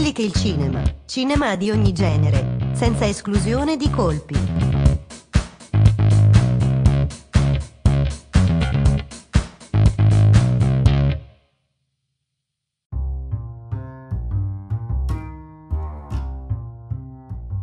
Quelli che il cinema, cinema di ogni genere, senza esclusione di colpi.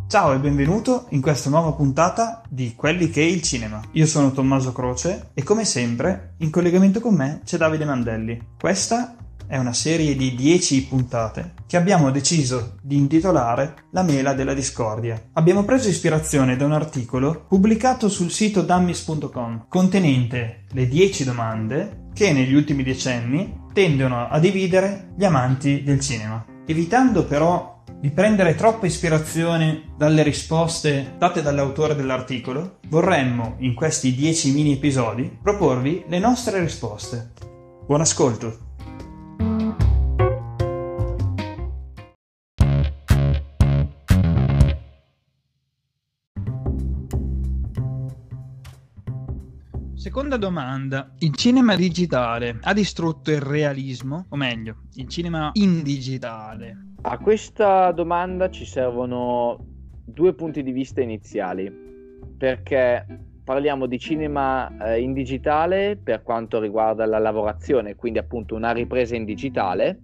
Ciao e benvenuto in questa nuova puntata di Quelli che è il cinema. Io sono Tommaso Croce e come sempre in collegamento con me c'è Davide Mandelli. Questa è una serie di 10 puntate che abbiamo deciso di intitolare La mela della discordia. Abbiamo preso ispirazione da un articolo pubblicato sul sito dummies.com contenente le 10 domande che negli ultimi decenni tendono a dividere gli amanti del cinema. Evitando però di prendere troppa ispirazione dalle risposte date dall'autore dell'articolo, vorremmo in questi 10 mini episodi proporvi le nostre risposte. Buon ascolto! Seconda domanda. Il cinema digitale ha distrutto il realismo? O meglio, il cinema in digitale? A questa domanda ci servono due punti di vista iniziali, perché parliamo di cinema eh, in digitale per quanto riguarda la lavorazione, quindi appunto una ripresa in digitale,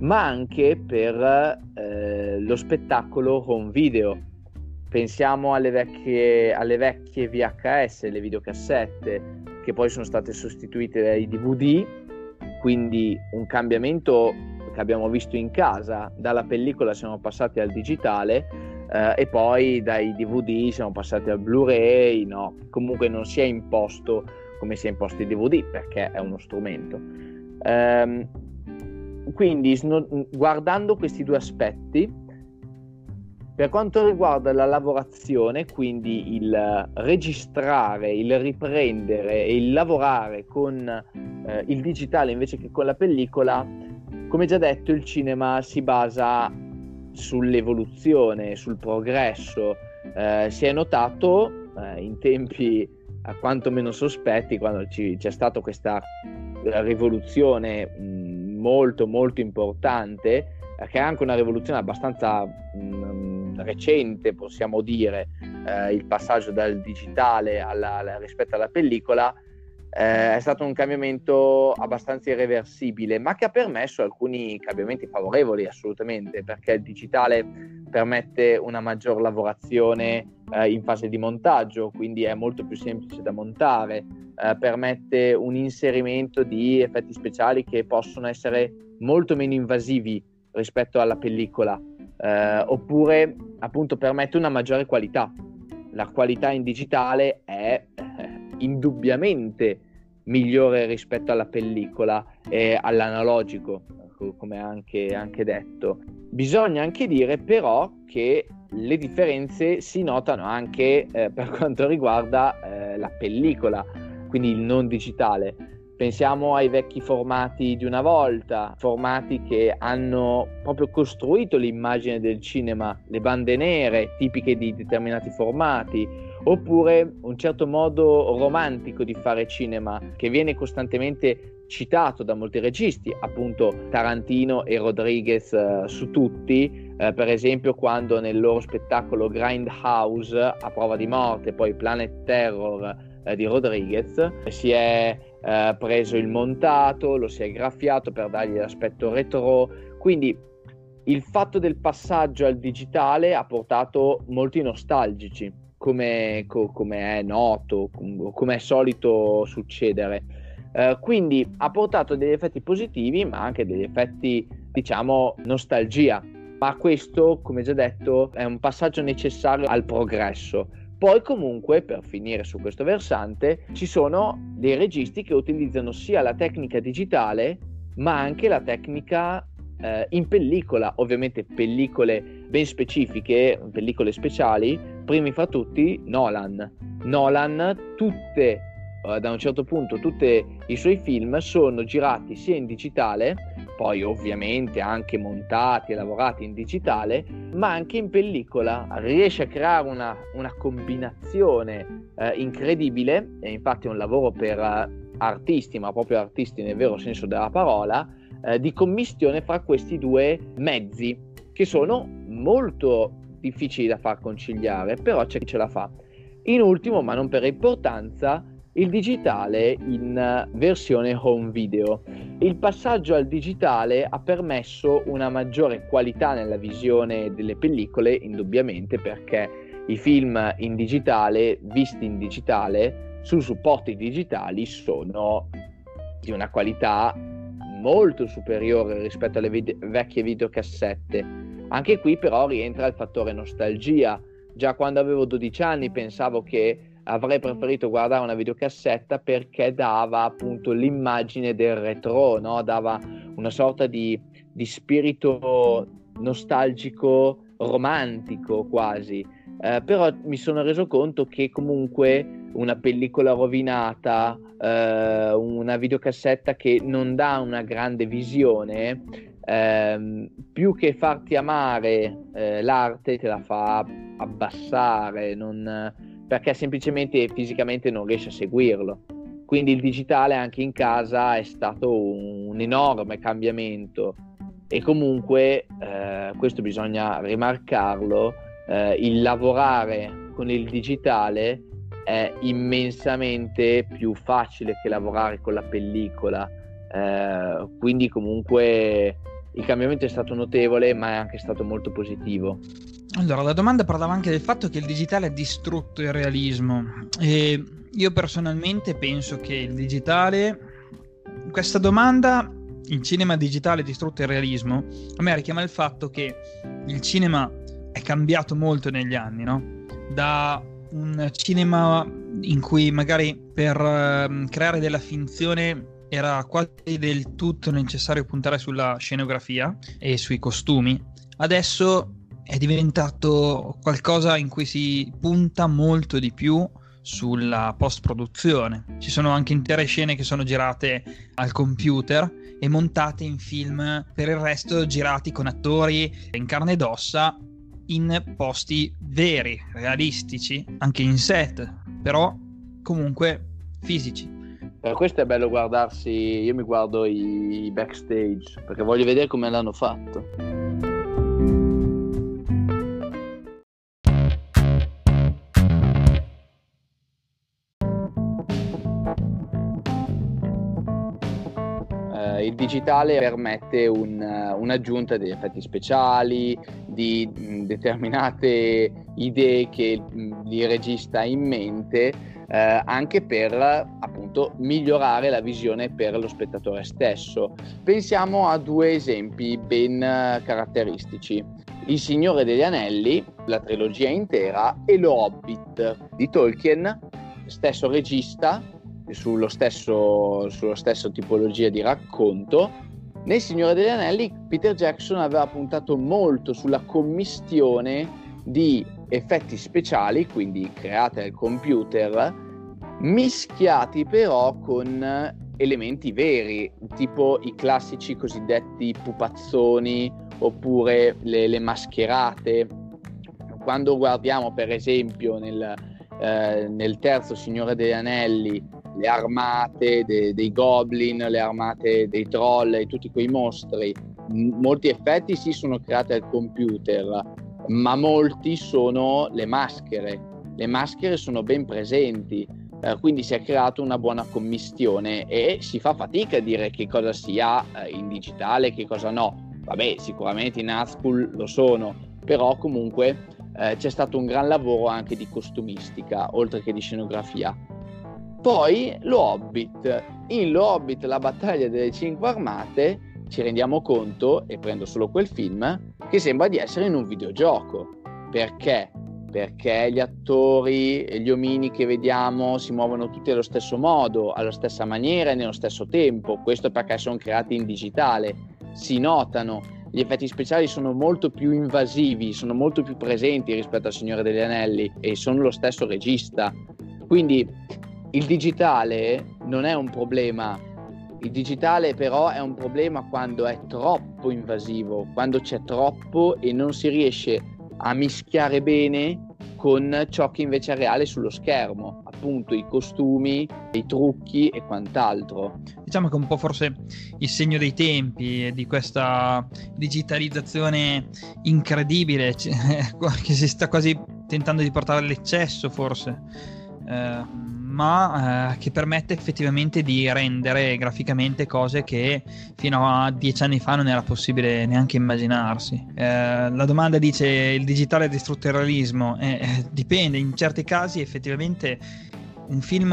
ma anche per eh, lo spettacolo home video Pensiamo alle vecchie, alle vecchie VHS, le videocassette, che poi sono state sostituite dai DVD, quindi un cambiamento che abbiamo visto in casa, dalla pellicola siamo passati al digitale eh, e poi dai DVD siamo passati al Blu-ray, no, comunque non si è imposto come si è imposto il DVD perché è uno strumento. Ehm, quindi sno- guardando questi due aspetti per quanto riguarda la lavorazione, quindi il registrare, il riprendere e il lavorare con eh, il digitale invece che con la pellicola, come già detto, il cinema si basa sull'evoluzione, sul progresso. Eh, si è notato eh, in tempi a quanto meno sospetti, quando ci, c'è stata questa rivoluzione mh, molto molto importante, che è anche una rivoluzione abbastanza mh, recente, possiamo dire, eh, il passaggio dal digitale alla, alla, rispetto alla pellicola, eh, è stato un cambiamento abbastanza irreversibile, ma che ha permesso alcuni cambiamenti favorevoli assolutamente, perché il digitale permette una maggior lavorazione eh, in fase di montaggio, quindi è molto più semplice da montare, eh, permette un inserimento di effetti speciali che possono essere molto meno invasivi rispetto alla pellicola eh, oppure appunto permette una maggiore qualità. La qualità in digitale è eh, indubbiamente migliore rispetto alla pellicola e all'analogico, come anche, anche detto. Bisogna anche dire però che le differenze si notano anche eh, per quanto riguarda eh, la pellicola, quindi il non digitale. Pensiamo ai vecchi formati di una volta, formati che hanno proprio costruito l'immagine del cinema, le bande nere tipiche di determinati formati, oppure un certo modo romantico di fare cinema che viene costantemente citato da molti registi, appunto Tarantino e Rodriguez eh, su tutti, eh, per esempio quando nel loro spettacolo Grindhouse a prova di morte, poi Planet Terror eh, di Rodriguez, si è eh, preso il montato, lo si è graffiato per dargli l'aspetto retro, quindi il fatto del passaggio al digitale ha portato molti nostalgici, come, co- come è noto, come è solito succedere. Uh, quindi ha portato degli effetti positivi, ma anche degli effetti, diciamo, nostalgia. Ma questo, come già detto, è un passaggio necessario al progresso. Poi comunque, per finire su questo versante, ci sono dei registi che utilizzano sia la tecnica digitale, ma anche la tecnica eh, in pellicola, ovviamente pellicole ben specifiche, pellicole speciali, primi fra tutti Nolan. Nolan, tutte, eh, da un certo punto, tutti i suoi film sono girati sia in digitale poi ovviamente anche montati e lavorati in digitale, ma anche in pellicola. Riesce a creare una, una combinazione eh, incredibile, e infatti è un lavoro per eh, artisti, ma proprio artisti nel vero senso della parola, eh, di commistione fra questi due mezzi che sono molto difficili da far conciliare, però c'è chi ce la fa. In ultimo, ma non per importanza, il digitale in versione home video. Il passaggio al digitale ha permesso una maggiore qualità nella visione delle pellicole, indubbiamente, perché i film in digitale, visti in digitale, su supporti digitali, sono di una qualità molto superiore rispetto alle video- vecchie videocassette. Anche qui però rientra il fattore nostalgia. Già quando avevo 12 anni pensavo che avrei preferito guardare una videocassetta perché dava appunto l'immagine del retro, no? dava una sorta di, di spirito nostalgico, romantico quasi. Eh, però mi sono reso conto che comunque una pellicola rovinata, eh, una videocassetta che non dà una grande visione, eh, più che farti amare eh, l'arte te la fa abbassare, non, perché semplicemente fisicamente non riesci a seguirlo. Quindi il digitale anche in casa è stato un, un enorme cambiamento e comunque eh, questo bisogna rimarcarlo, eh, il lavorare con il digitale è immensamente più facile che lavorare con la pellicola. Eh, quindi comunque il cambiamento è stato notevole, ma è anche stato molto positivo. Allora, la domanda parlava anche del fatto che il digitale ha distrutto il realismo e io personalmente penso che il digitale questa domanda il cinema digitale distrutto il realismo a me richiama il fatto che il cinema è cambiato molto negli anni, no? Da un cinema in cui magari per uh, creare della finzione era quasi del tutto necessario puntare sulla scenografia e sui costumi. Adesso è diventato qualcosa in cui si punta molto di più sulla post produzione. Ci sono anche intere scene che sono girate al computer e montate in film, per il resto girati con attori in carne ed ossa in posti veri, realistici, anche in set, però comunque fisici. Per questo è bello guardarsi, io mi guardo i backstage perché voglio vedere come l'hanno fatto. Digitale permette un, un'aggiunta degli effetti speciali, di mh, determinate idee che mh, il regista ha in mente, eh, anche per appunto migliorare la visione per lo spettatore stesso. Pensiamo a due esempi ben caratteristici. Il Signore degli Anelli, la trilogia intera, e Lo Hobbit di Tolkien, stesso regista, sullo stesso, sullo stesso tipologia di racconto. Nel Signore degli Anelli Peter Jackson aveva puntato molto sulla commistione di effetti speciali, quindi creati al computer, mischiati però con elementi veri, tipo i classici cosiddetti pupazzoni oppure le, le mascherate. Quando guardiamo per esempio nel, eh, nel terzo Signore degli Anelli le armate de, dei goblin, le armate dei troll e tutti quei mostri. M- molti effetti si sì, sono creati al computer, ma molti sono le maschere. Le maschere sono ben presenti, eh, quindi si è creata una buona commistione e si fa fatica a dire che cosa sia eh, in digitale e che cosa no. Vabbè, sicuramente in Nazgul lo sono, però comunque eh, c'è stato un gran lavoro anche di costumistica, oltre che di scenografia. Poi lo Hobbit. In Lo Hobbit, la battaglia delle cinque armate, ci rendiamo conto, e prendo solo quel film, che sembra di essere in un videogioco. Perché? Perché gli attori gli omini che vediamo si muovono tutti allo stesso modo, alla stessa maniera e nello stesso tempo. Questo perché sono creati in digitale. Si notano, gli effetti speciali sono molto più invasivi, sono molto più presenti rispetto al Signore degli Anelli e sono lo stesso regista. Quindi il digitale non è un problema, il digitale però è un problema quando è troppo invasivo, quando c'è troppo e non si riesce a mischiare bene con ciò che invece è reale sullo schermo, appunto i costumi, i trucchi e quant'altro. Diciamo che un po' forse il segno dei tempi e di questa digitalizzazione incredibile che si sta quasi tentando di portare all'eccesso forse. Eh, ma eh, che permette effettivamente di rendere graficamente cose che fino a dieci anni fa non era possibile neanche immaginarsi. Eh, la domanda dice il digitale ha distrutto il realismo? Eh, eh, dipende, in certi casi effettivamente un film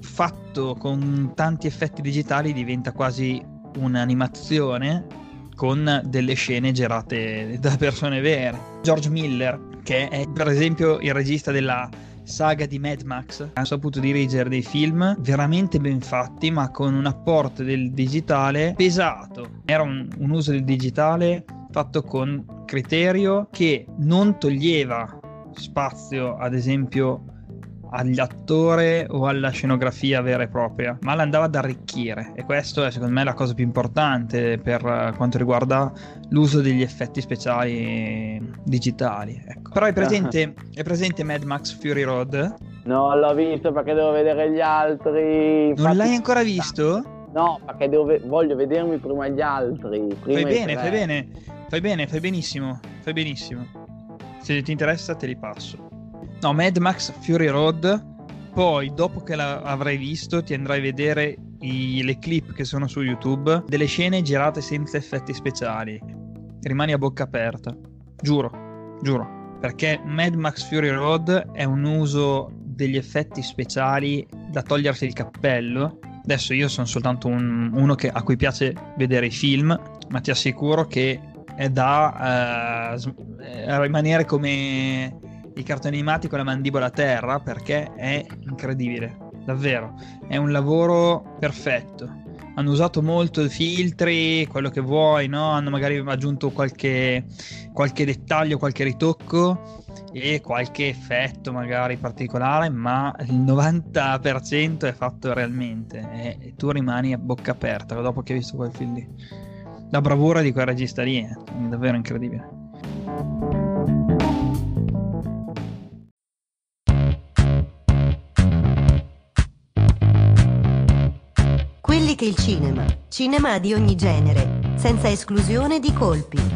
fatto con tanti effetti digitali diventa quasi un'animazione con delle scene girate da persone vere. George Miller, che è per esempio il regista della saga di Mad Max ha saputo dirigere dei film veramente ben fatti ma con un apporto del digitale pesato. Era un, un uso del digitale fatto con criterio che non toglieva spazio ad esempio all'attore o alla scenografia vera e propria, ma l'andava ad arricchire e questo è secondo me la cosa più importante per quanto riguarda l'uso degli effetti speciali digitali. Ecco. Però è presente, è presente Mad Max Fury Road? No, l'ho visto perché devo vedere gli altri. Infatti... Non l'hai ancora visto? No, perché ve- voglio vedermi prima gli altri. Prima fai bene, fai bene, fai bene, fai benissimo, fai benissimo. Se ti interessa te li passo. No, Mad Max Fury Road. Poi, dopo che l'avrai visto, ti andrai a vedere i, le clip che sono su YouTube delle scene girate senza effetti speciali. Rimani a bocca aperta. Giuro, giuro. Perché Mad Max Fury Road è un uso degli effetti speciali da togliersi il cappello. Adesso io sono soltanto un, uno che, a cui piace vedere i film, ma ti assicuro che è da uh, rimanere come i cartoni animati con la mandibola a terra perché è incredibile, davvero. È un lavoro perfetto. Hanno usato molto filtri, quello che vuoi, no? Hanno magari aggiunto qualche, qualche dettaglio, qualche ritocco e qualche effetto magari particolare, ma il 90% è fatto realmente e, tu rimani a bocca aperta dopo che hai visto quel film lì. La bravura di quel regista lì è davvero incredibile. Che il cinema, cinema di ogni genere, senza esclusione di colpi.